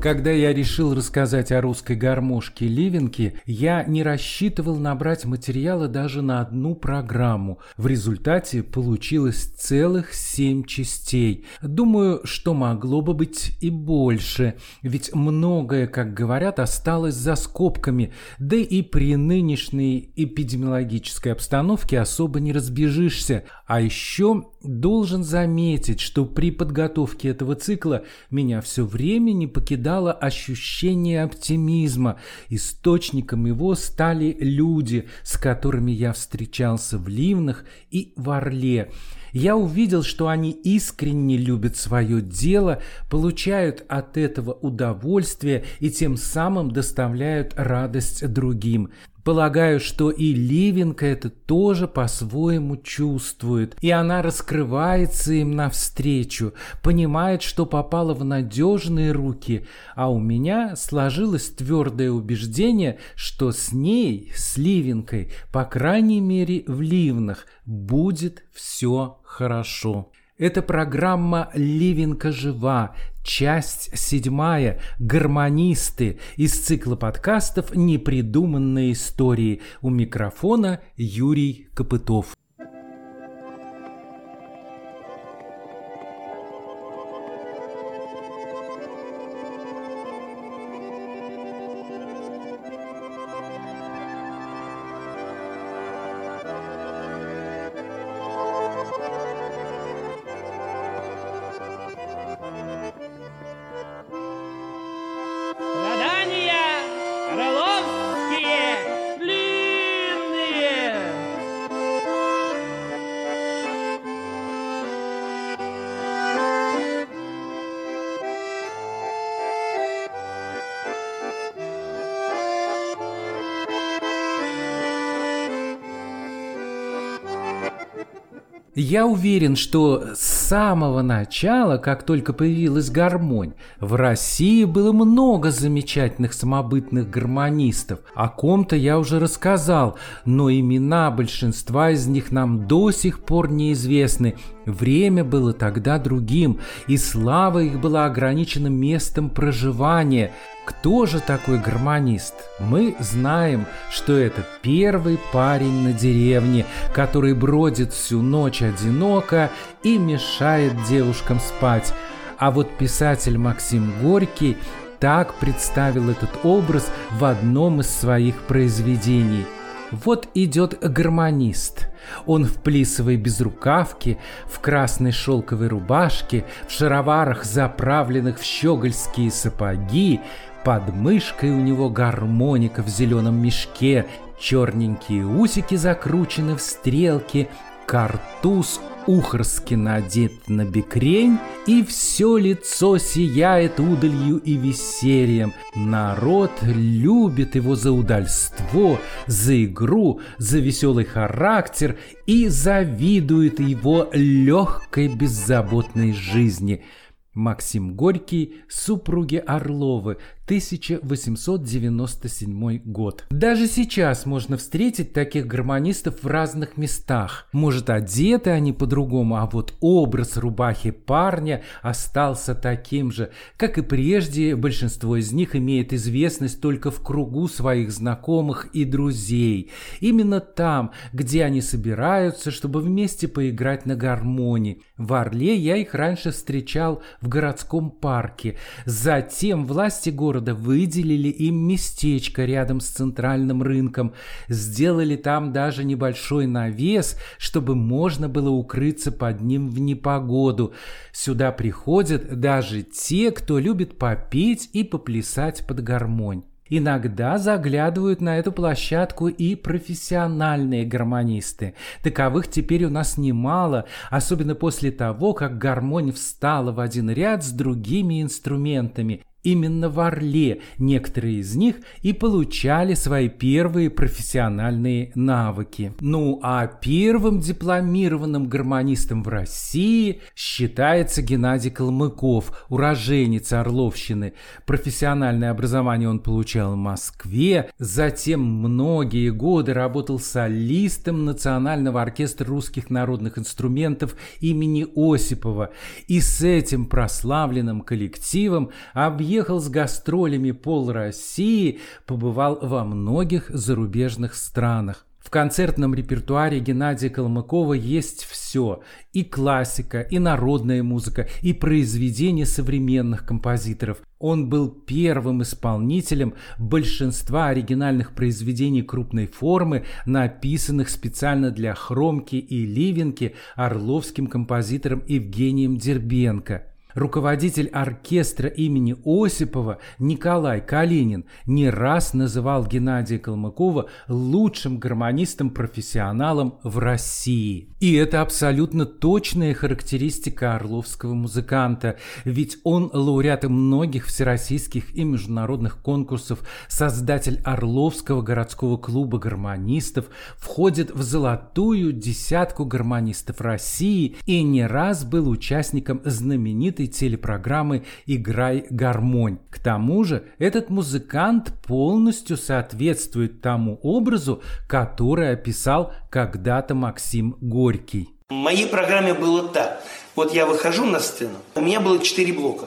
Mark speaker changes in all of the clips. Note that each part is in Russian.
Speaker 1: Когда я решил рассказать о русской гармошке Ливенки, я не рассчитывал набрать материала даже на одну программу. В результате получилось целых семь частей. Думаю, что могло бы быть и больше, ведь многое, как говорят, осталось за скобками, да и при нынешней эпидемиологической обстановке особо не разбежишься. А еще должен заметить, что при подготовке этого цикла меня все время не покидало ощущение оптимизма. Источником его стали люди, с которыми я встречался в Ливнах и в Орле. Я увидел, что они искренне любят свое дело, получают от этого удовольствие и тем самым доставляют радость другим. Полагаю, что и Ливенка это тоже по-своему чувствует, и она раскрывается им навстречу, понимает, что попала в надежные руки, а у меня сложилось твердое убеждение, что с ней, с Ливенкой, по крайней мере в Ливнах, будет все хорошо. Это программа «Ливенка жива», часть седьмая «Гармонисты» из цикла подкастов «Непридуманные истории». У микрофона Юрий Копытов. Я уверен, что с самого начала, как только появилась гармонь, в России было много замечательных самобытных гармонистов. О ком-то я уже рассказал, но имена большинства из них нам до сих пор неизвестны. Время было тогда другим, и слава их была ограничена местом проживания – кто же такой гармонист? Мы знаем, что это первый парень на деревне, который бродит всю ночь одиноко и мешает девушкам спать. А вот писатель Максим Горький так представил этот образ в одном из своих произведений. Вот идет гармонист. Он в плисовой безрукавке, в красной шелковой рубашке, в шароварах, заправленных в щегольские сапоги, под мышкой у него гармоника в зеленом мешке, черненькие усики закручены в стрелки, картуз ухорски надет на бекрень, и все лицо сияет удалью и весельем. Народ любит его за удальство, за игру, за веселый характер и завидует его легкой беззаботной жизни. Максим Горький, супруги Орловы, 1897 год. Даже сейчас можно встретить таких гармонистов в разных местах. Может, одеты они по-другому, а вот образ рубахи парня остался таким же. Как и прежде, большинство из них имеет известность только в кругу своих знакомых и друзей. Именно там, где они собираются, чтобы вместе поиграть на гармонии. В Орле я их раньше встречал в городском парке. Затем власти города города выделили им местечко рядом с центральным рынком, сделали там даже небольшой навес, чтобы можно было укрыться под ним в непогоду. Сюда приходят даже те, кто любит попеть и поплясать под гармонь. Иногда заглядывают на эту площадку и профессиональные гармонисты. Таковых теперь у нас немало, особенно после того, как гармонь встала в один ряд с другими инструментами. Именно в Орле некоторые из них и получали свои первые профессиональные навыки. Ну а первым дипломированным гармонистом в России считается Геннадий Калмыков, уроженец Орловщины. Профессиональное образование он получал в Москве, затем многие годы работал солистом Национального оркестра русских народных инструментов имени Осипова и с этим прославленным коллективом объявил объехал с гастролями пол России, побывал во многих зарубежных странах. В концертном репертуаре Геннадия Калмыкова есть все. И классика, и народная музыка, и произведения современных композиторов. Он был первым исполнителем большинства оригинальных произведений крупной формы, написанных специально для хромки и ливенки орловским композитором Евгением Дербенко – Руководитель оркестра имени Осипова Николай Калинин не раз называл Геннадия Калмыкова лучшим гармонистом-профессионалом в России. И это абсолютно точная характеристика орловского музыканта, ведь он лауреат многих всероссийских и международных конкурсов, создатель Орловского городского клуба гармонистов, входит в золотую десятку гармонистов России и не раз был участником знаменитой знаменитой телепрограммы «Играй гармонь». К тому же этот музыкант полностью соответствует тому образу, который описал когда-то Максим Горький.
Speaker 2: В моей программе было так. Вот я выхожу на сцену, у меня было четыре блока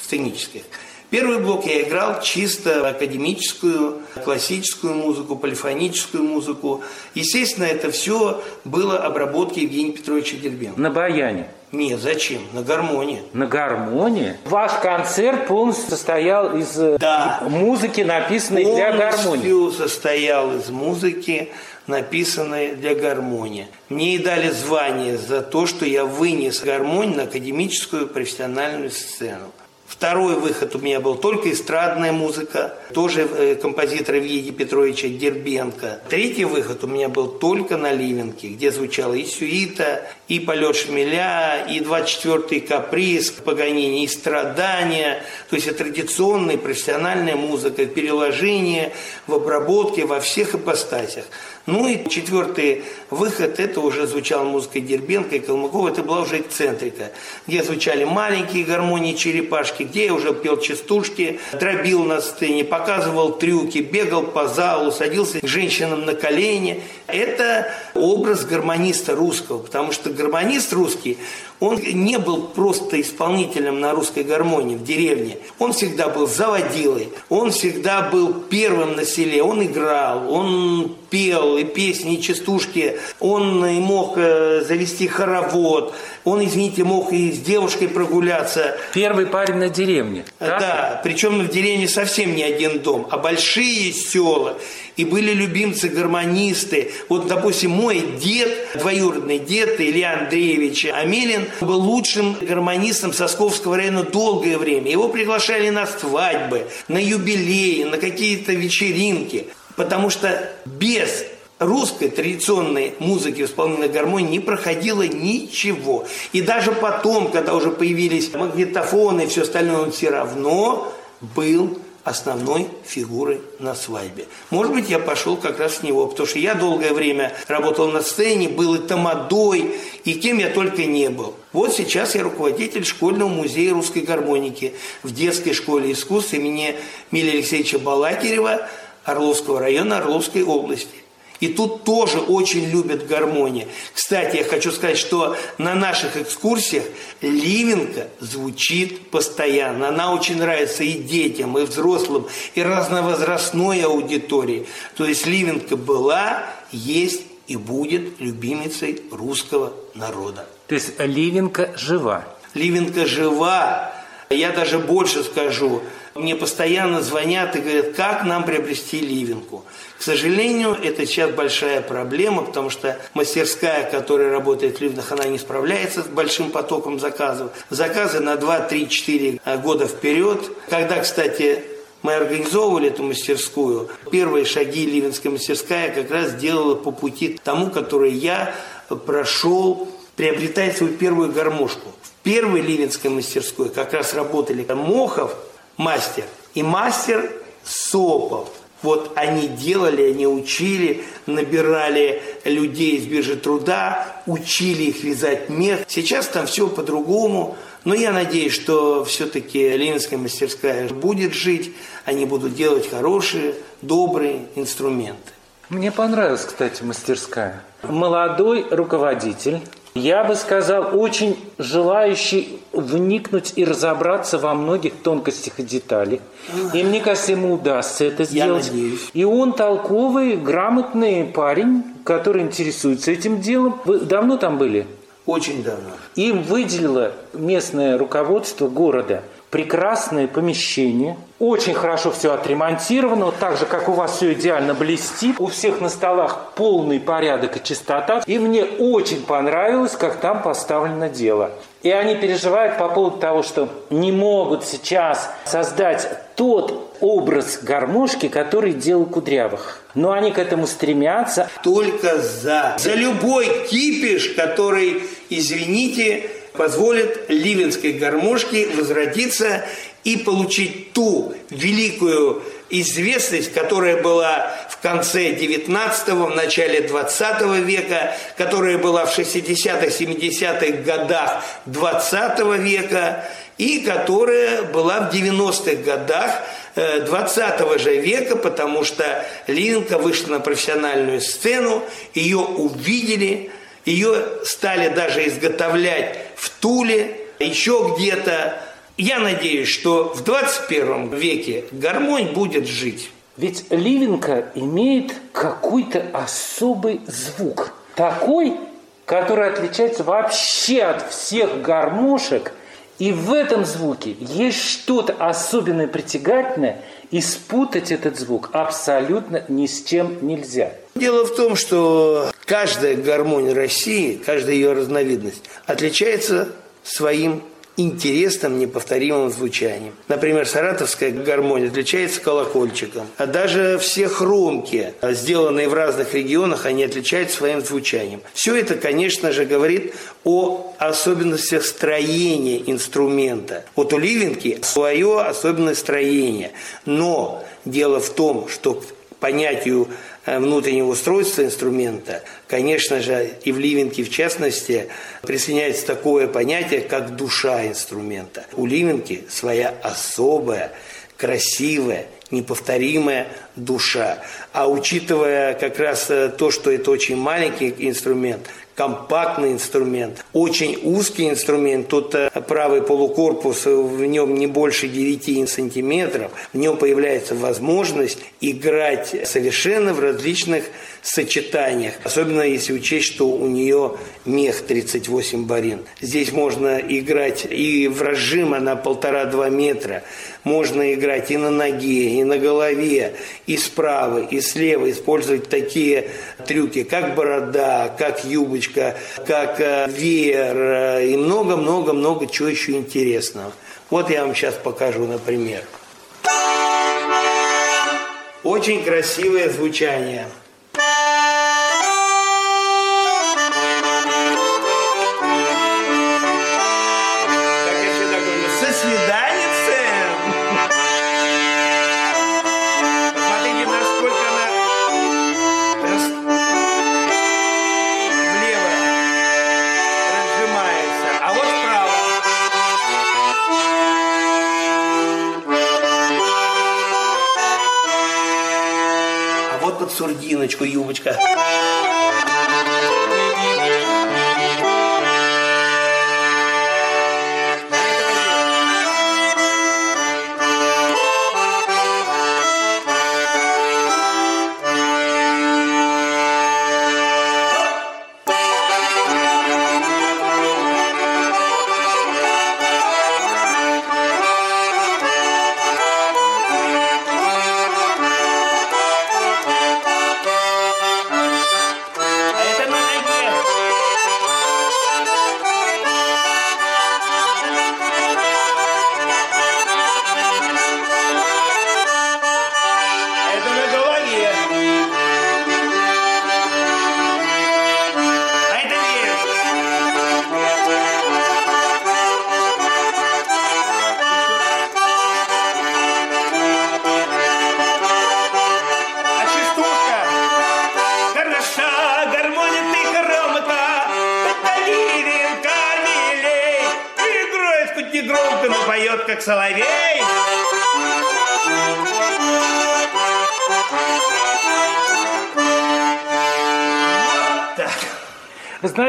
Speaker 2: сценических. Первый блок я играл чисто академическую, классическую музыку, полифоническую музыку. Естественно, это все было обработки Евгения Петровича Дербенко.
Speaker 1: На баяне?
Speaker 2: Нет, зачем? На гармонии.
Speaker 1: На гармонии? Ваш концерт полностью состоял из э, да. музыки, написанной полностью для гармонии?
Speaker 2: Полностью состоял из музыки, написанной для гармонии. Мне и дали звание за то, что я вынес гармонию на академическую профессиональную сцену. Второй выход у меня был только эстрадная музыка, тоже э, композитора Евгения Петровича Дербенко. Третий выход у меня был только на Ливенке, где звучала и сюита, и полет шмеля, и 24-й каприз, Паганини, и страдания. То есть это традиционная профессиональная музыка, переложение в обработке во всех ипостасях. Ну и четвертый выход, это уже звучала музыка Дербенко и Калмыкова, это была уже эксцентрика, где звучали маленькие гармонии черепашки, где я уже пел частушки, дробил на сцене, показывал трюки, бегал по залу, садился к женщинам на колени. Это образ гармониста русского, потому что гармонист русский, он не был просто исполнителем на русской гармонии в деревне. Он всегда был заводилой, он всегда был первым на селе, он играл, он пел и песни, и частушки, он и мог э, завести хоровод, он, извините, мог и с девушкой прогуляться.
Speaker 1: Первый парень на деревне.
Speaker 2: Так? Да, причем в деревне совсем не один дом, а большие села. И были любимцы-гармонисты. Вот, допустим, мой дед, двоюродный дед Илья Андреевич Амелин, был лучшим гармонистом Сосковского района долгое время. Его приглашали на свадьбы, на юбилеи, на какие-то вечеринки. Потому что без русской традиционной музыки в исполнении гармонии не проходило ничего. И даже потом, когда уже появились магнитофоны и все остальное, он все равно был основной фигурой на свадьбе. Может быть, я пошел как раз с него, потому что я долгое время работал на сцене, был и тамадой, и кем я только не был. Вот сейчас я руководитель школьного музея русской гармоники в детской школе искусств имени Милия Алексеевича Балакирева Орловского района Орловской области. И тут тоже очень любят гармонию. Кстати, я хочу сказать, что на наших экскурсиях ливенка звучит постоянно. Она очень нравится и детям, и взрослым, и разновозрастной аудитории. То есть ливенка была, есть и будет любимицей русского народа.
Speaker 1: То есть Ливенка жива?
Speaker 2: Ливенка жива. Я даже больше скажу. Мне постоянно звонят и говорят, как нам приобрести ливенку. К сожалению, это сейчас большая проблема, потому что мастерская, которая работает в Ливнах, она не справляется с большим потоком заказов. Заказы на 2, 3, 4 года вперед. Когда, кстати, мы организовывали эту мастерскую, первые шаги Ливенская мастерская как раз делала по пути тому, который я прошел, приобретая свою первую гармошку. В первой Ливенской мастерской как раз работали Мохов, мастер, и мастер Сопов – вот они делали, они учили, набирали людей из биржи труда, учили их вязать мех. Сейчас там все по-другому. Но я надеюсь, что все-таки Ленинская мастерская будет жить, они будут делать хорошие, добрые инструменты.
Speaker 1: Мне понравилась, кстати, мастерская. Молодой руководитель, я бы сказал, очень желающий вникнуть и разобраться во многих тонкостях и деталях. И мне кажется, ему удастся это сделать.
Speaker 2: Я надеюсь.
Speaker 1: И он толковый, грамотный парень, который интересуется этим делом. Вы давно там были?
Speaker 2: Очень давно.
Speaker 1: Им выделило местное руководство города прекрасное помещение, очень хорошо все отремонтировано, так же, как у вас все идеально блестит. У всех на столах полный порядок и чистота. И мне очень понравилось, как там поставлено дело. И они переживают по поводу того, что не могут сейчас создать тот образ гармошки, который делал Кудрявых. Но они к этому стремятся.
Speaker 2: Только за. За любой кипиш, который, извините, позволит ливенской гармошке возродиться и получить ту великую известность, которая была в конце 19-го, в начале 20 века, которая была в 60-х, 70-х годах 20 века и которая была в 90-х годах 20 э, же века, потому что Ливенка вышла на профессиональную сцену, ее увидели – ее стали даже изготовлять в Туле, еще где-то. Я надеюсь, что в 21 веке гармонь будет жить.
Speaker 1: Ведь ливенка имеет какой-то особый звук. Такой, который отличается вообще от всех гармошек. И в этом звуке есть что-то особенное притягательное, и спутать этот звук абсолютно ни с чем нельзя.
Speaker 2: Дело в том, что каждая гармония России, каждая ее разновидность отличается своим интересным, неповторимым звучанием. Например, саратовская гармония отличается колокольчиком. А даже все хромки, сделанные в разных регионах, они отличаются своим звучанием. Все это, конечно же, говорит о особенностях строения инструмента. Вот у Ливенки свое особенное строение. Но дело в том, что понятию Э, внутреннего устройства инструмента, конечно же, и в Ливенке в частности, присоединяется такое понятие, как душа инструмента. У Ливенки своя особая, красивая, неповторимая душа. А учитывая как раз э, то, что это очень маленький инструмент – компактный инструмент, очень узкий инструмент. Тут э, правый полукорпус, э, в нем не больше 9 сантиметров. В нем появляется возможность играть совершенно в различных сочетаниях. Особенно если учесть, что у нее мех 38 барин. Здесь можно играть и в разжима на полтора-два метра. Можно играть и на ноге, и на голове, и справа, и слева. Использовать такие трюки, как борода, как юбочка, как э, веер э, и много-много-много чего еще интересного. Вот я вам сейчас покажу, например. Очень красивое звучание –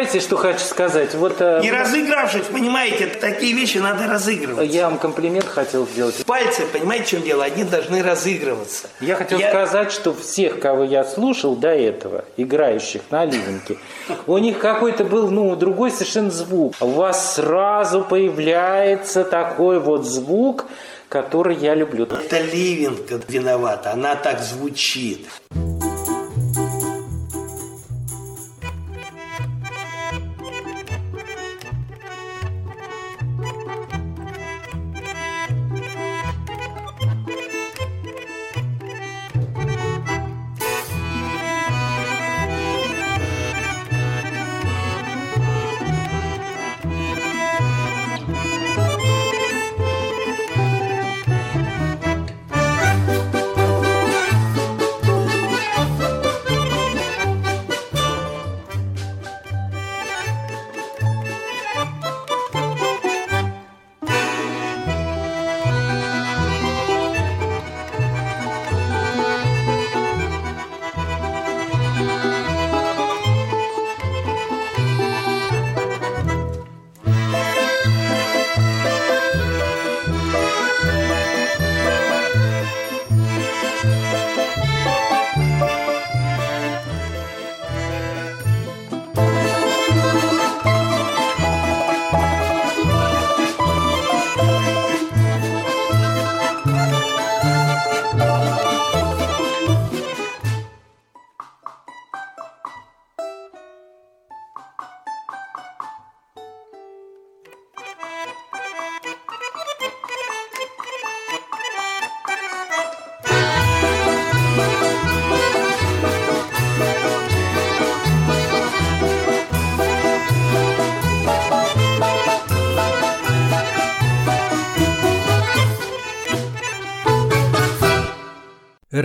Speaker 1: Знаете, что хочу сказать?
Speaker 2: Вот, э, Не разыгравшись, понимаете, такие вещи надо разыгрывать.
Speaker 1: Я вам комплимент хотел сделать.
Speaker 2: Пальцы, понимаете, в чем дело? Они должны разыгрываться.
Speaker 1: Я хотел я... сказать, что всех, кого я слушал до этого, играющих на ливенке, у них какой-то был, ну, другой совершенно звук. У вас сразу появляется такой вот звук, который я люблю.
Speaker 2: Это Ливенка виновата, она так звучит.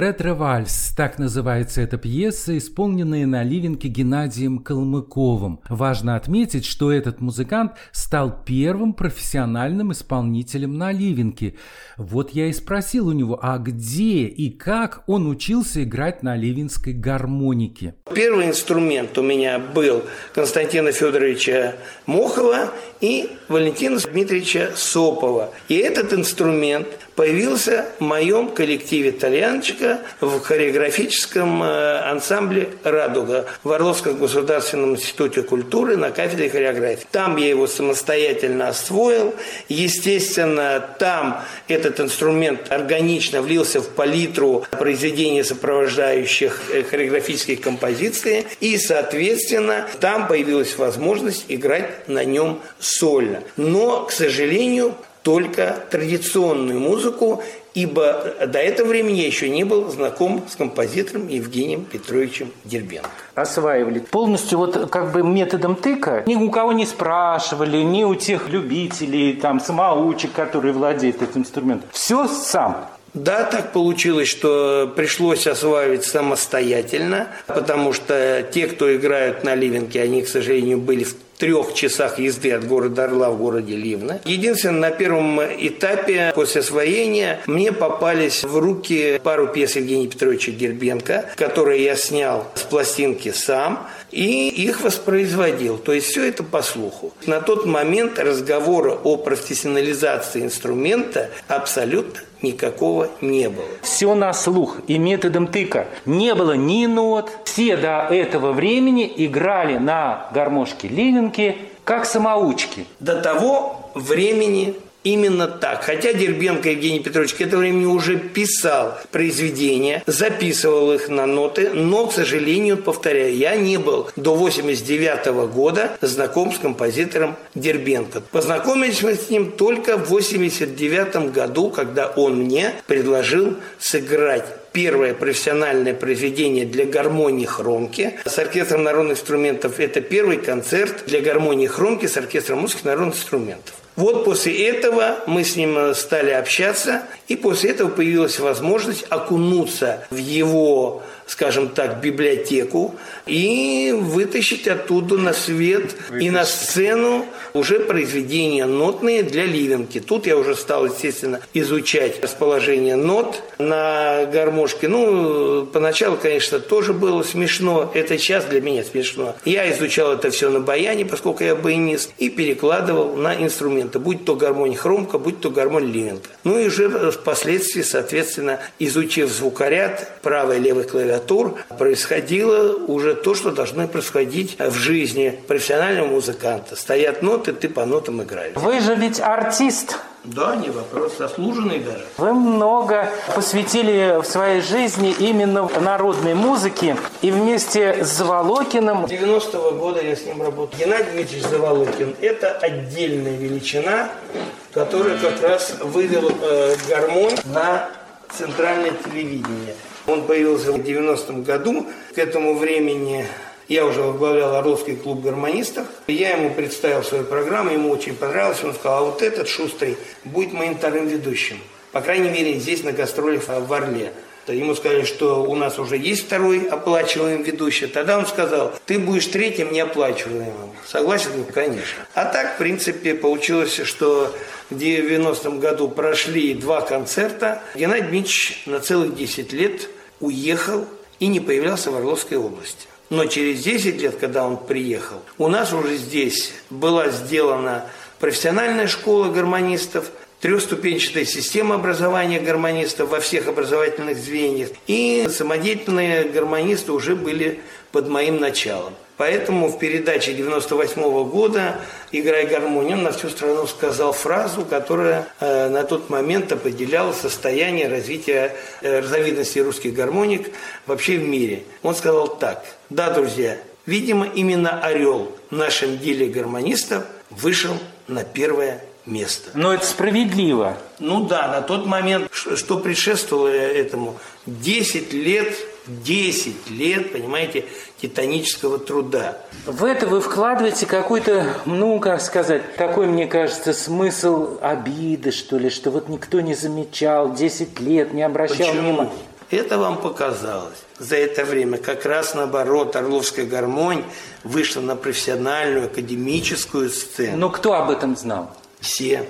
Speaker 1: «Ретро-вальс» – так называется эта пьеса, исполненная на ливенке Геннадием Калмыковым. Важно отметить, что этот музыкант стал первым профессиональным исполнителем на ливенке. Вот я и спросил у него, а где и как он учился играть на ливенской гармонике?
Speaker 2: Первый инструмент у меня был Константина Федоровича Мохова и Валентина Дмитриевича Сопова. И этот инструмент появился в моем коллективе «Тальяночка» в хореографическом э, ансамбле «Радуга» в Орловском государственном институте культуры на кафедре хореографии. Там я его самостоятельно освоил. Естественно, там этот инструмент органично влился в палитру произведений, сопровождающих э, хореографические композиции. И, соответственно, там появилась возможность играть на нем сольно. Но, к сожалению, только традиционную музыку, ибо до этого времени я еще не был знаком с композитором Евгением Петровичем Дербенко.
Speaker 1: Осваивали полностью вот как бы методом тыка. Ни у кого не спрашивали, ни у тех любителей, там, самоучек, которые владеют этим инструментом. Все сам.
Speaker 2: Да, так получилось, что пришлось осваивать самостоятельно, потому что те, кто играют на ливенке, они, к сожалению, были в трех часах езды от города Орла в городе Ливна. Единственное, на первом этапе после освоения мне попались в руки пару пьес Евгения Петровича Гербенко, которые я снял с пластинки сам и их воспроизводил. То есть все это по слуху. На тот момент разговора о профессионализации инструмента абсолютно никакого не было.
Speaker 1: Все на слух и методом тыка. Не было ни нот. Все до этого времени играли на гармошке Ливенки как самоучки.
Speaker 2: До того времени Именно так. Хотя Дербенко Евгений Петрович к этому времени уже писал произведения, записывал их на ноты, но, к сожалению, повторяю, я не был до 89 года знаком с композитором Дербенко. Познакомились мы с ним только в 89 году, когда он мне предложил сыграть первое профессиональное произведение для гармонии хромки с оркестром народных инструментов. Это первый концерт для гармонии хромки с оркестром музыки народных инструментов. Вот после этого мы с ним э, стали общаться, и после этого появилась возможность окунуться в его скажем так, библиотеку и вытащить оттуда на свет и на сцену уже произведения нотные для ливенки. Тут я уже стал, естественно, изучать расположение нот на гармошке. Ну, поначалу, конечно, тоже было смешно. Это сейчас для меня смешно. Я изучал это все на баяне, поскольку я баянист, и перекладывал на инструменты, будь то гармонь хромка, будь то гармонь ливенка. Ну и уже впоследствии, соответственно, изучив звукоряд правой и левой клавиатур происходило уже то, что должно происходить в жизни профессионального музыканта. Стоят ноты, ты по нотам играешь.
Speaker 3: Вы же ведь артист.
Speaker 2: Да, не вопрос, заслуженный даже.
Speaker 3: Вы много посвятили в своей жизни именно народной музыке. И вместе с Заволокиным...
Speaker 2: 90-го года я с ним работал. Геннадий Дмитриевич Заволокин – это отдельная величина, которая как раз вывел э, гармонь на центральное телевидение. Он появился в 90-м году. К этому времени я уже возглавлял Орловский клуб гармонистов. Я ему представил свою программу, ему очень понравилось. Он сказал, а вот этот шустрый будет моим вторым ведущим. По крайней мере, здесь на гастролях в Орле. Ему сказали, что у нас уже есть второй оплачиваемый ведущий. Тогда он сказал, ты будешь третьим неоплачиваемым. Согласен? Конечно. А так, в принципе, получилось, что в 90-м году прошли два концерта. Геннадий Дмитриевич на целых 10 лет уехал и не появлялся в Орловской области. Но через 10 лет, когда он приехал, у нас уже здесь была сделана профессиональная школа гармонистов, трехступенчатая система образования гармонистов во всех образовательных звеньях. И самодеятельные гармонисты уже были под моим началом. Поэтому в передаче 98 -го года «Играй гармонию» он на всю страну сказал фразу, которая э, на тот момент определяла состояние развития э, разновидности русских гармоник вообще в мире. Он сказал так. Да, друзья, видимо, именно «Орел» в нашем деле гармонистов вышел на первое место.
Speaker 3: Но это справедливо.
Speaker 2: Ну да, на тот момент, что предшествовало этому, 10 лет 10 лет, понимаете, титанического труда.
Speaker 3: В это вы вкладываете какой-то, ну, как сказать, такой, мне кажется, смысл обиды, что ли, что вот никто не замечал, 10 лет не обращал внимания.
Speaker 2: Это вам показалось. За это время как раз наоборот Орловская гармонь вышла на профессиональную академическую сцену.
Speaker 3: Но кто об этом знал?
Speaker 2: Все.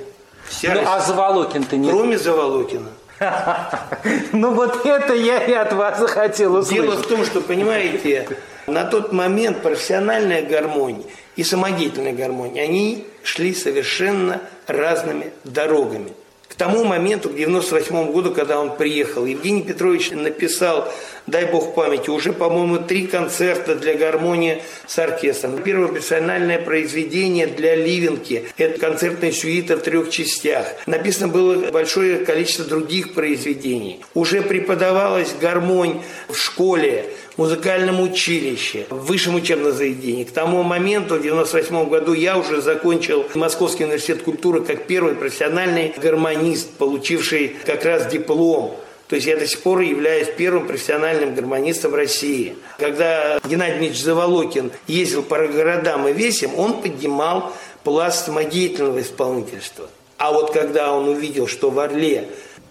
Speaker 3: Вся ну, а Заволокин-то не...
Speaker 2: Кроме Заволокина.
Speaker 3: Ну вот это я и от вас захотел услышать.
Speaker 2: Дело в том, что, понимаете, на тот момент профессиональная гармония и самодеятельная гармония, они шли совершенно разными дорогами тому моменту, к 98 году, когда он приехал, Евгений Петрович написал, дай бог памяти, уже, по-моему, три концерта для гармонии с оркестром. Первое профессиональное произведение для Ливенки. Это концертная сюита в трех частях. Написано было большое количество других произведений. Уже преподавалась гармонь в школе музыкальном училище, в высшем учебном заведении. К тому моменту, в 1998 году, я уже закончил Московский университет культуры как первый профессиональный гармонист, получивший как раз диплом то есть я до сих пор являюсь первым профессиональным гармонистом России. Когда Геннадий Дмитриевич Заволокин ездил по городам и весям, он поднимал пласт самодеятельного исполнительства. А вот когда он увидел, что в Орле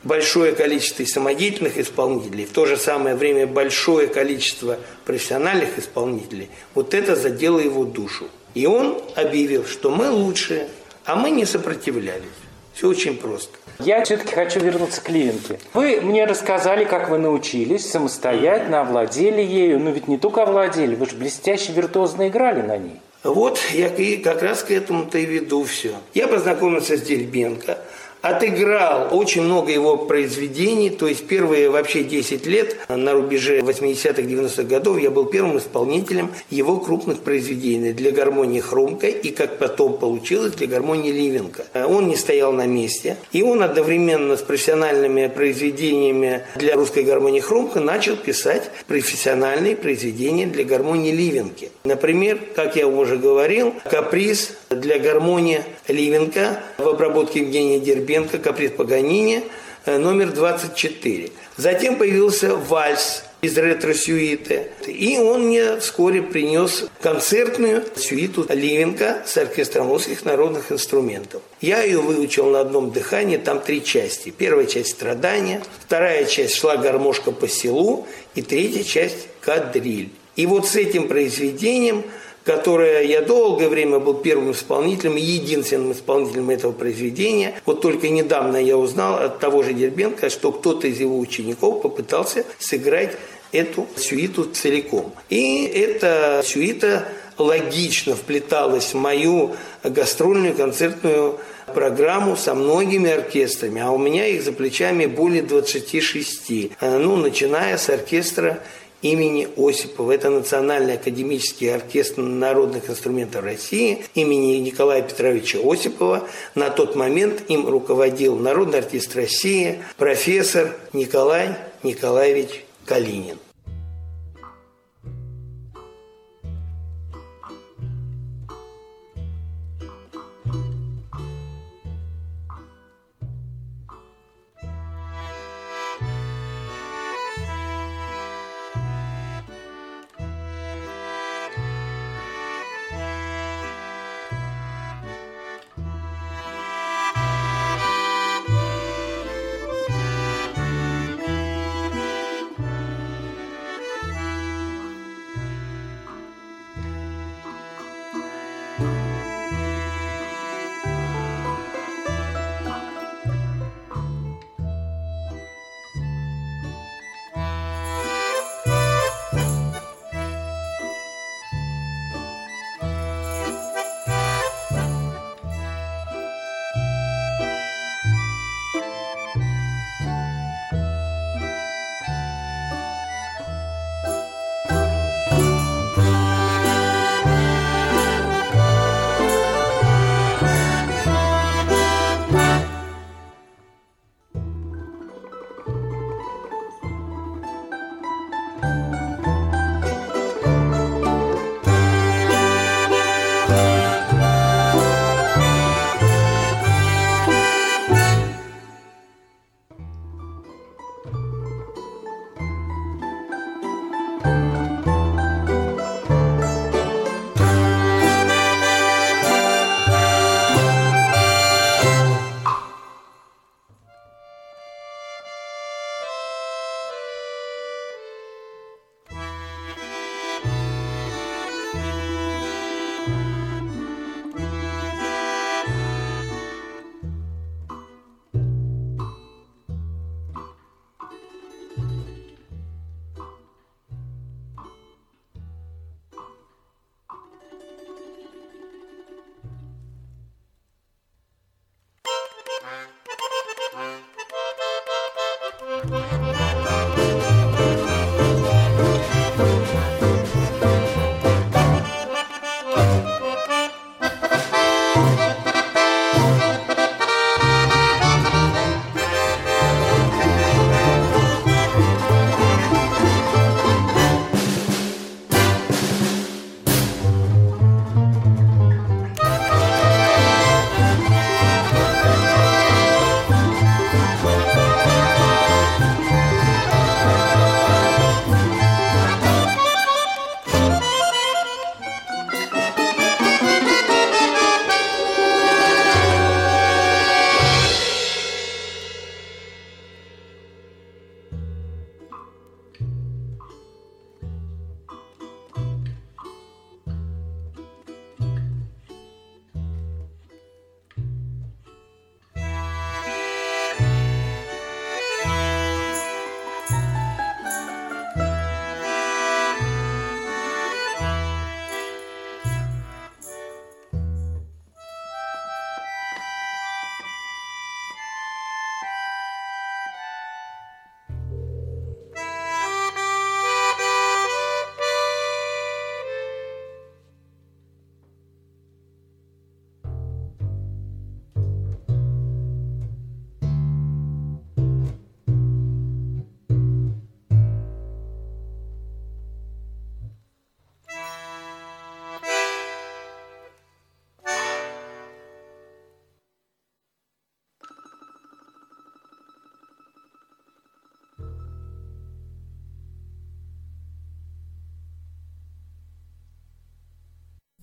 Speaker 2: большое количество самодеятельных исполнителей, в то же самое время большое количество профессиональных исполнителей, вот это задело его душу. И он объявил, что мы лучшие, а мы не сопротивлялись. Все очень просто.
Speaker 3: Я все-таки хочу вернуться к Ливенке. Вы мне рассказали, как вы научились самостоятельно, овладели ею. Ну ведь не только овладели, вы же блестяще виртуозно играли на ней.
Speaker 2: Вот я и как раз к этому-то и веду все. Я познакомился с Дербенко отыграл очень много его произведений, то есть первые вообще 10 лет на рубеже 80-х, 90-х годов я был первым исполнителем его крупных произведений для гармонии Хромка и, как потом получилось, для гармонии Ливенко. Он не стоял на месте, и он одновременно с профессиональными произведениями для русской гармонии Хромка начал писать профессиональные произведения для гармонии Ливенки. Например, как я уже говорил, каприз для гармонии Ливенко в обработке Евгения Дербенко каприз Паганини, э, номер 24. Затем появился вальс из ретро-сюиты. И он мне вскоре принес концертную сюиту Ливенко с оркестром русских народных инструментов. Я ее выучил на одном дыхании, там три части. Первая часть «Страдания», вторая часть «Шла гармошка по селу» и третья часть «Кадриль». И вот с этим произведением которое я долгое время был первым исполнителем единственным исполнителем этого произведения. Вот только недавно я узнал от того же Дербенко, что кто-то из его учеников попытался сыграть эту сюиту целиком. И эта сюита логично вплеталась в мою гастрольную концертную программу со многими оркестрами, а у меня их за плечами более 26. Ну, начиная с оркестра имени Осипова. Это Национальный академический оркестр народных инструментов России имени Николая Петровича Осипова. На тот момент им руководил Народный артист России профессор Николай Николаевич Калинин.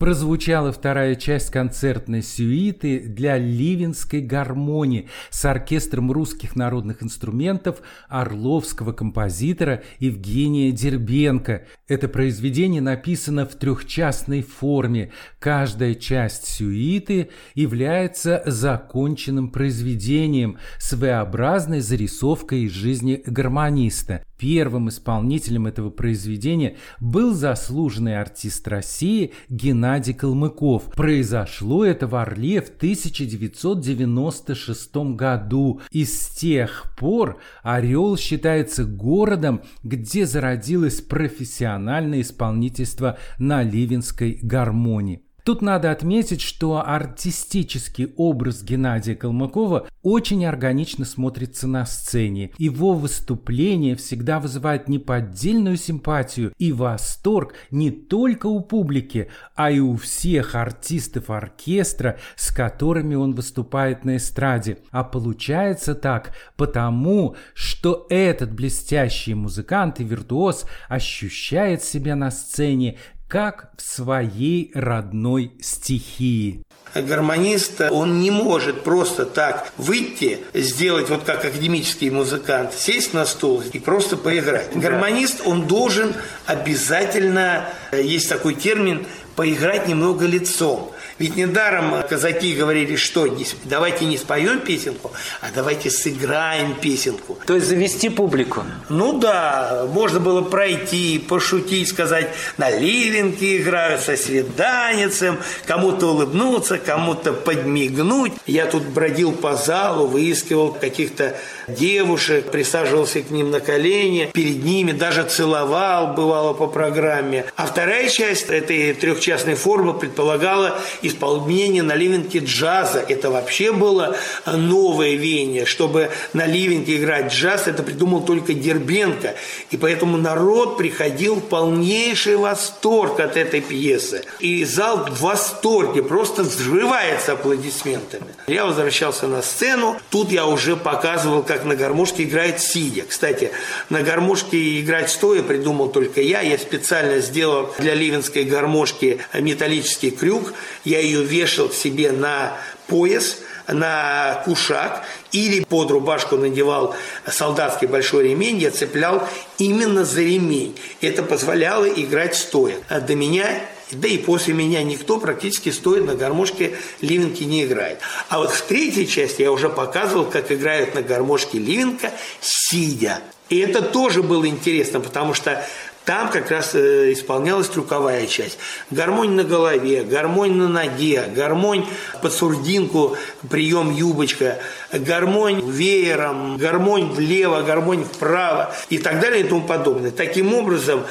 Speaker 1: Прозвучала вторая часть концертной сюиты для Ливенской гармонии с оркестром русских народных инструментов орловского композитора Евгения Дербенко. Это произведение написано в трехчастной форме. Каждая часть сюиты является законченным произведением, своеобразной зарисовкой из жизни гармониста. Первым исполнителем этого произведения был заслуженный артист России Геннадий Калмыков. Произошло это в Орле в 1996 году. И с тех пор Орел считается городом, где зародилось профессиональное исполнительство на ливенской гармонии. Тут надо отметить, что артистический образ Геннадия Калмыкова очень органично смотрится на сцене. Его выступление всегда вызывает неподдельную симпатию и восторг не только у публики, а и у всех артистов оркестра, с которыми он выступает на эстраде. А получается так потому, что этот блестящий музыкант и виртуоз ощущает себя на сцене как в своей родной стихии.
Speaker 2: Гармонист, он не может просто так выйти, сделать вот как академический музыкант, сесть на стул и просто поиграть. Да. Гармонист, он должен обязательно, есть такой термин, поиграть немного лицом. Ведь недаром казаки говорили, что давайте не споем песенку, а давайте сыграем песенку.
Speaker 3: То есть завести публику?
Speaker 2: Ну да, можно было пройти, пошутить, сказать, на ливенке играют со свиданицем, кому-то улыбнуться, кому-то подмигнуть. Я тут бродил по залу, выискивал каких-то девушек, присаживался к ним на колени, перед ними даже целовал, бывало по программе. А вторая часть этой трехчастной формы предполагала исполнение на ливенке джаза. Это вообще было новое веяние. Чтобы на ливенке играть джаз, это придумал только Дербенко. И поэтому народ приходил в полнейший восторг от этой пьесы. И зал в восторге, просто взрывается аплодисментами. Я возвращался на сцену. Тут я уже показывал, как на гармошке играет сидя. Кстати, на гармошке играть стоя придумал только я. Я специально сделал для ливенской гармошки металлический крюк. Я ее вешал себе на пояс, на кушак или под рубашку надевал солдатский большой ремень, я цеплял именно за ремень. Это позволяло играть стоя. А до меня да и после меня никто практически стоит на гармошке Ливенки не играет. А вот в третьей части я уже показывал, как играют на гармошке Ливенка, сидя. И это тоже было интересно, потому что там как раз э, исполнялась трюковая часть. Гармонь на голове, гармонь на ноге, гармонь под сурдинку, прием юбочка, гармонь веером, гармонь влево, гармонь вправо и так далее и тому подобное. Таким образом,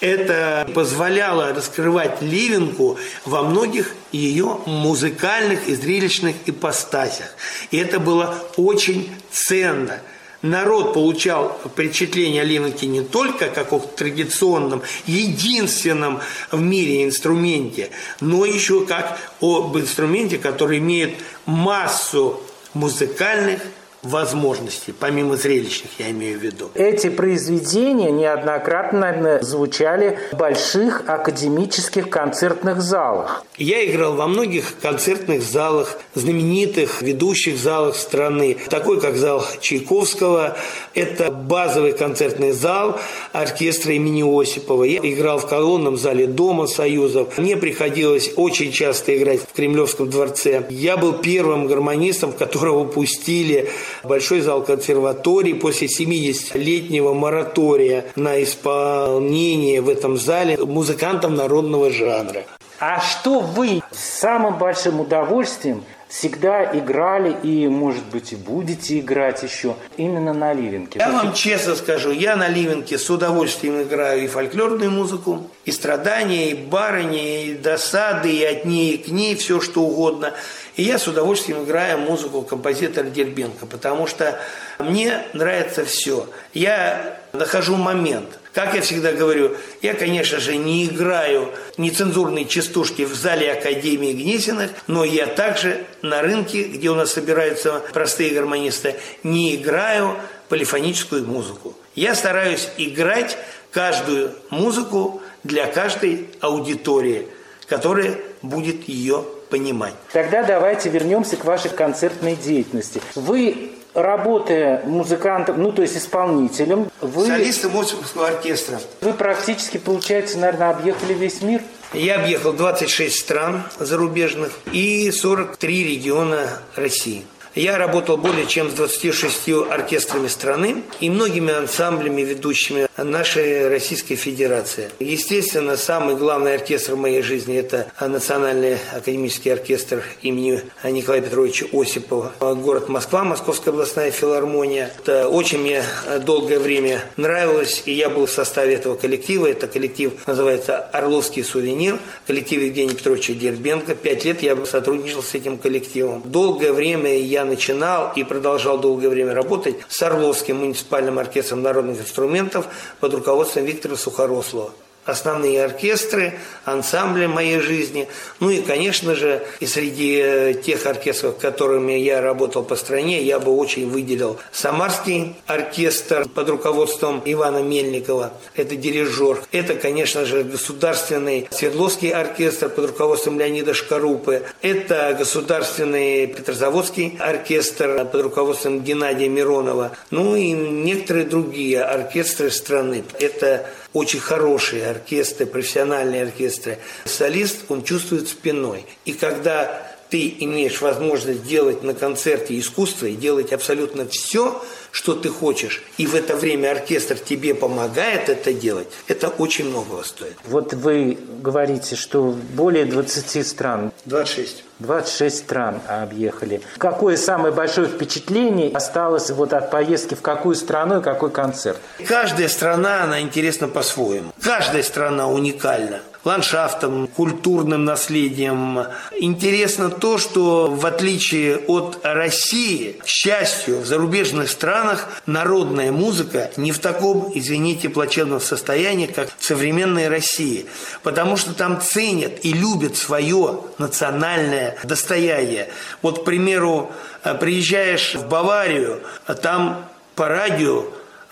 Speaker 2: это позволяло раскрывать Ливенку во многих ее музыкальных и зрелищных ипостасях. И это было очень ценно – народ получал впечатление о Ливенке не только как о традиционном, единственном в мире инструменте, но еще как об инструменте, который имеет массу музыкальных возможностей, помимо зрелищных, я имею в виду.
Speaker 3: Эти произведения неоднократно звучали в больших академических концертных залах.
Speaker 2: Я играл во многих концертных залах, знаменитых ведущих залах страны, такой как зал Чайковского. Это базовый концертный зал оркестра имени Осипова. Я играл в колонном зале Дома Союзов. Мне приходилось очень часто играть в Кремлевском дворце. Я был первым гармонистом, которого пустили большой зал консерватории после 70-летнего моратория на исполнение в этом зале музыкантов народного жанра.
Speaker 3: А что вы с самым большим удовольствием всегда играли и, может быть, и будете играть еще именно на ливенке?
Speaker 2: Я вам честно скажу, я на ливенке с удовольствием играю и фольклорную музыку, и страдания, и барыни, и досады, и от ней, и к ней, все что угодно – и я с удовольствием играю музыку композитора Дербенко, потому что мне нравится все. Я нахожу момент. Как я всегда говорю, я, конечно же, не играю нецензурные частушки в зале Академии Гнесиных, но я также на рынке, где у нас собираются простые гармонисты, не играю полифоническую музыку. Я стараюсь играть каждую музыку для каждой аудитории – которое будет ее понимать.
Speaker 3: Тогда давайте вернемся к вашей концертной деятельности. Вы работая музыкантом, ну то есть исполнителем, вы...
Speaker 2: Солистом Московского оркестра.
Speaker 3: Вы практически, получается, наверное, объехали весь мир?
Speaker 2: Я объехал 26 стран зарубежных и 43 региона России. Я работал более чем с 26 оркестрами страны и многими ансамблями, ведущими нашей Российской Федерации. Естественно, самый главный оркестр в моей жизни – это Национальный академический оркестр имени Николая Петровича Осипова, город Москва, Московская областная филармония. Это очень мне долгое время нравилось, и я был в составе этого коллектива. Это коллектив называется «Орловский сувенир», коллектив Евгения Петровича Дербенко. Пять лет я сотрудничал с этим коллективом. Долгое время я начинал и продолжал долгое время работать с Орловским муниципальным оркестром народных инструментов под руководством Виктора Сухорослова основные оркестры, ансамбли моей жизни. Ну и, конечно же, и среди э, тех оркестров, которыми я работал по стране, я бы очень выделил Самарский оркестр под руководством Ивана Мельникова. Это дирижер. Это, конечно же, государственный Свердловский оркестр под руководством Леонида Шкарупы. Это государственный Петрозаводский оркестр под руководством Геннадия Миронова. Ну и некоторые другие оркестры страны. Это очень хорошие оркестры, профессиональные оркестры. Солист, он чувствует спиной. И когда ты имеешь возможность делать на концерте искусство и делать абсолютно все, что ты хочешь, и в это время оркестр тебе помогает это делать, это очень многого стоит.
Speaker 3: Вот вы говорите, что более 20 стран.
Speaker 2: 26.
Speaker 3: 26 стран объехали. Какое самое большое впечатление осталось вот от поездки в какую страну и какой концерт?
Speaker 2: Каждая страна, она интересна по-своему. Каждая страна уникальна ландшафтом, культурным наследием. Интересно то, что в отличие от России, к счастью, в зарубежных странах народная музыка не в таком, извините, плачевном состоянии, как в современной России. Потому что там ценят и любят свое национальное достояние. Вот, к примеру, приезжаешь в Баварию, а там по радио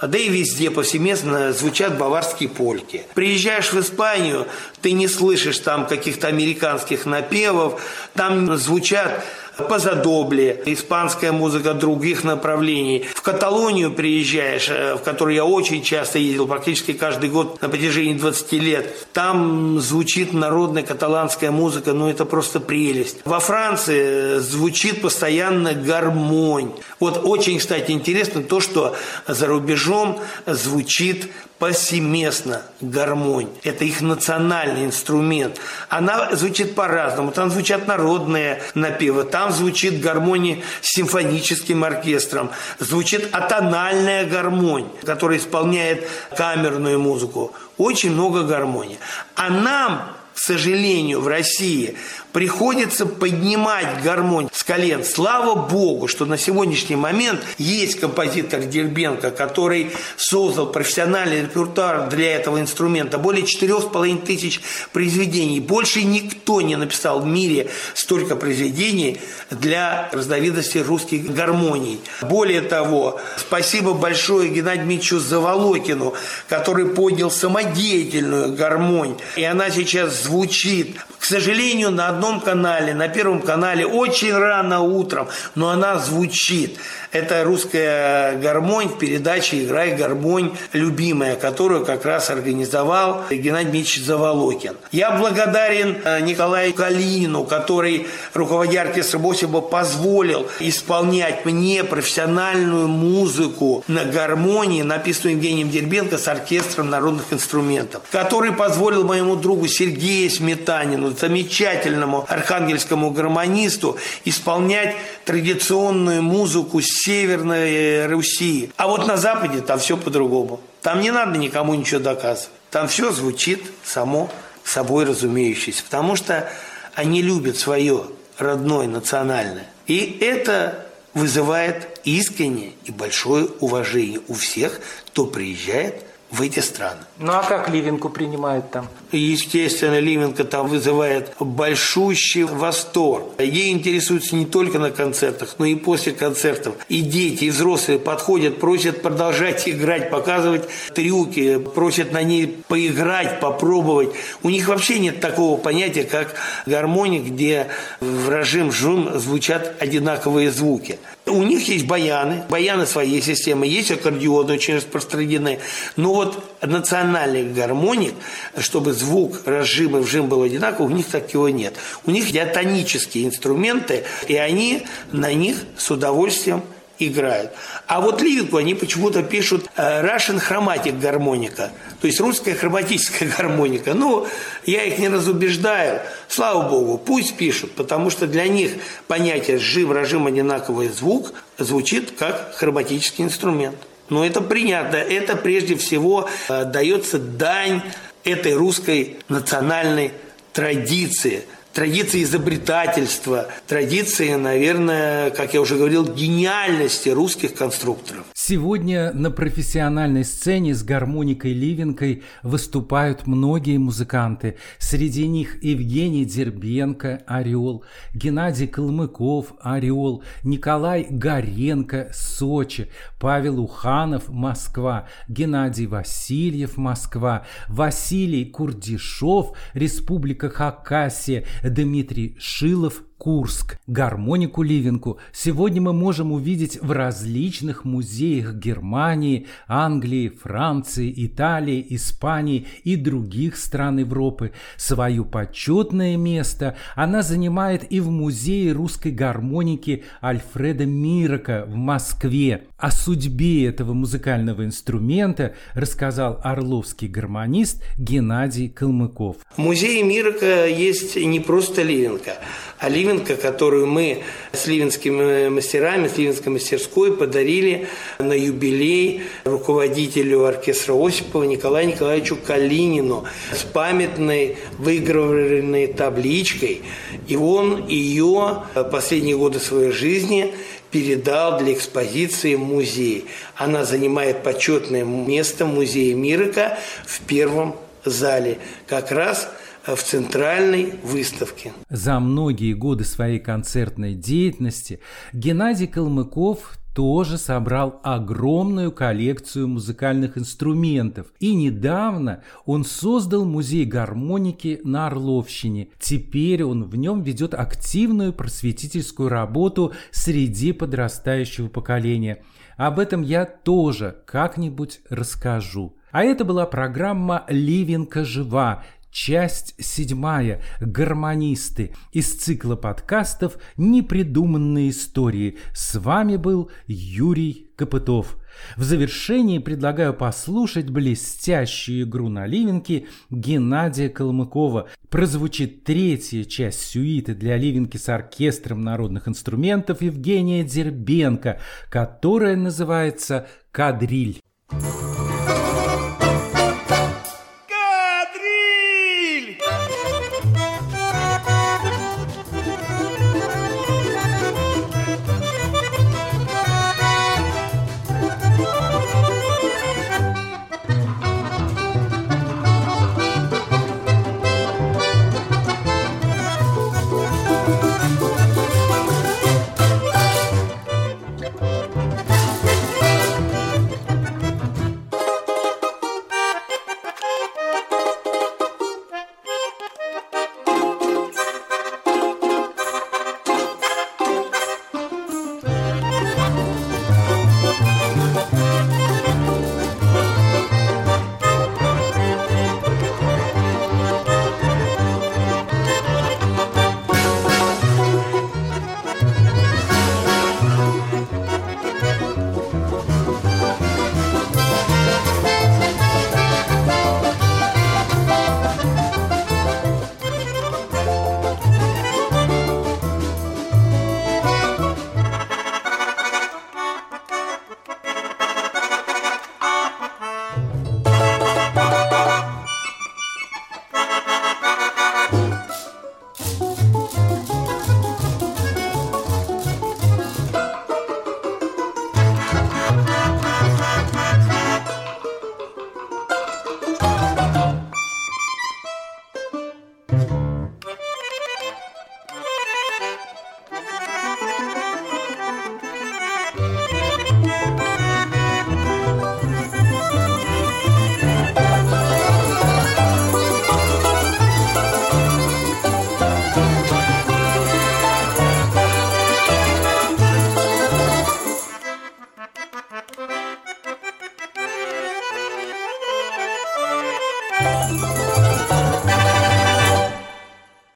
Speaker 2: да и везде повсеместно звучат баварские польки. Приезжаешь в Испанию, ты не слышишь там каких-то американских напевов, там звучат Позадобле, испанская музыка других направлений. В Каталонию приезжаешь, э, в которую я очень часто ездил, практически каждый год на протяжении 20 лет. Там звучит народная каталанская музыка, ну это просто прелесть. Во Франции звучит постоянно гармонь. Вот очень, кстати, интересно то, что за рубежом звучит повсеместно гармонь. Это их национальный инструмент. Она звучит по-разному. Там звучат народные напевы, там звучит гармония с симфоническим оркестром, звучит атональная гармонь, которая исполняет камерную музыку. Очень много гармонии. А нам сожалению, в России приходится поднимать гармонь с колен. Слава Богу, что на сегодняшний момент есть композитор Дербенко, который создал профессиональный репертуар для этого инструмента. Более четырех с половиной тысяч произведений. Больше никто не написал в мире столько произведений для разновидности русских гармоний. Более того, спасибо большое Геннадию Дмитриевичу Заволокину, который поднял самодеятельную гармонь. И она сейчас звучит, звучит к сожалению, на одном канале, на Первом канале, очень рано утром, но она звучит. Это русская гармонь в передаче «Играй гармонь» любимая, которую как раз организовал Геннадий Дмитриевич Заволокин. Я благодарен э, Николаю Калинину, который, руководя оркестром Осипа, позволил исполнять мне профессиональную музыку на гармонии, написанную Евгением Дербенко с оркестром народных инструментов, который позволил моему другу Сергею Сметанину, замечательному архангельскому гармонисту, исполнять традиционную музыку Северной Руси. А вот на Западе там все по-другому. Там не надо никому ничего доказывать. Там все звучит само собой разумеющееся. Потому что они любят свое родное, национальное. И это вызывает искреннее и большое уважение у всех, кто приезжает в эти страны.
Speaker 3: Ну а как Ливенку принимают там?
Speaker 2: Естественно, Ливенко там вызывает большущий восторг. Ей интересуется не только на концертах, но и после концертов. И дети, и взрослые подходят, просят продолжать играть, показывать трюки, просят на ней поиграть, попробовать. У них вообще нет такого понятия, как гармоник, где в режим жун звучат одинаковые звуки. У них есть баяны, баяны своей системы, есть аккордеоны очень распространены. Но вот национальный гармоник, чтобы звук разжим и вжим был одинаковый, у них такого нет. У них диатонические инструменты, и они на них с удовольствием играют. А вот лирику они почему-то пишут э, Russian Chromatic гармоника, то есть русская хроматическая гармоника. Ну, я их не разубеждаю. Слава богу, пусть пишут, потому что для них понятие «жим», «рожим», «одинаковый звук» звучит как хроматический инструмент. Но это принято. Это прежде всего э, дается дань этой русской национальной традиции – традиции изобретательства, традиции, наверное, как я уже говорил, гениальности русских конструкторов.
Speaker 1: Сегодня на профессиональной сцене с гармоникой Ливенкой выступают многие музыканты. Среди них Евгений Дербенко «Орел», Геннадий Калмыков «Орел», Николай Горенко «Сочи», Павел Уханов «Москва», Геннадий Васильев «Москва», Василий Курдишов «Республика Хакасия», Дмитрий Шилов Курск, гармонику Ливенку сегодня мы можем увидеть в различных музеях Германии, Англии, Франции, Италии, Испании и других стран Европы. Свое почетное место она занимает и в музее русской гармоники Альфреда Мирока в Москве. О судьбе этого музыкального инструмента рассказал орловский гармонист Геннадий Калмыков.
Speaker 2: В музее Мирока есть не просто Ливенко, а Ливенко, которую мы с ливенскими мастерами, с ливенской мастерской подарили на юбилей руководителю оркестра Осипова Николаю Николаевичу Калинину с памятной выигрывательной табличкой. И он ее последние годы своей жизни передал для экспозиции в музей. Она занимает почетное место в музее Мирика в первом зале. Как раз в центральной выставке.
Speaker 1: За многие годы своей концертной деятельности Геннадий Калмыков тоже собрал огромную коллекцию музыкальных инструментов. И недавно он создал музей гармоники на Орловщине. Теперь он в нем ведет активную просветительскую работу среди подрастающего поколения. Об этом я тоже как-нибудь расскажу. А это была программа «Ливенка жива», Часть седьмая. Гармонисты. Из цикла подкастов «Непридуманные истории». С вами был Юрий Копытов. В завершении предлагаю послушать блестящую игру на ливенке Геннадия Калмыкова. Прозвучит третья часть сюиты для ливенки с оркестром народных инструментов Евгения Дербенко, которая называется «Кадриль».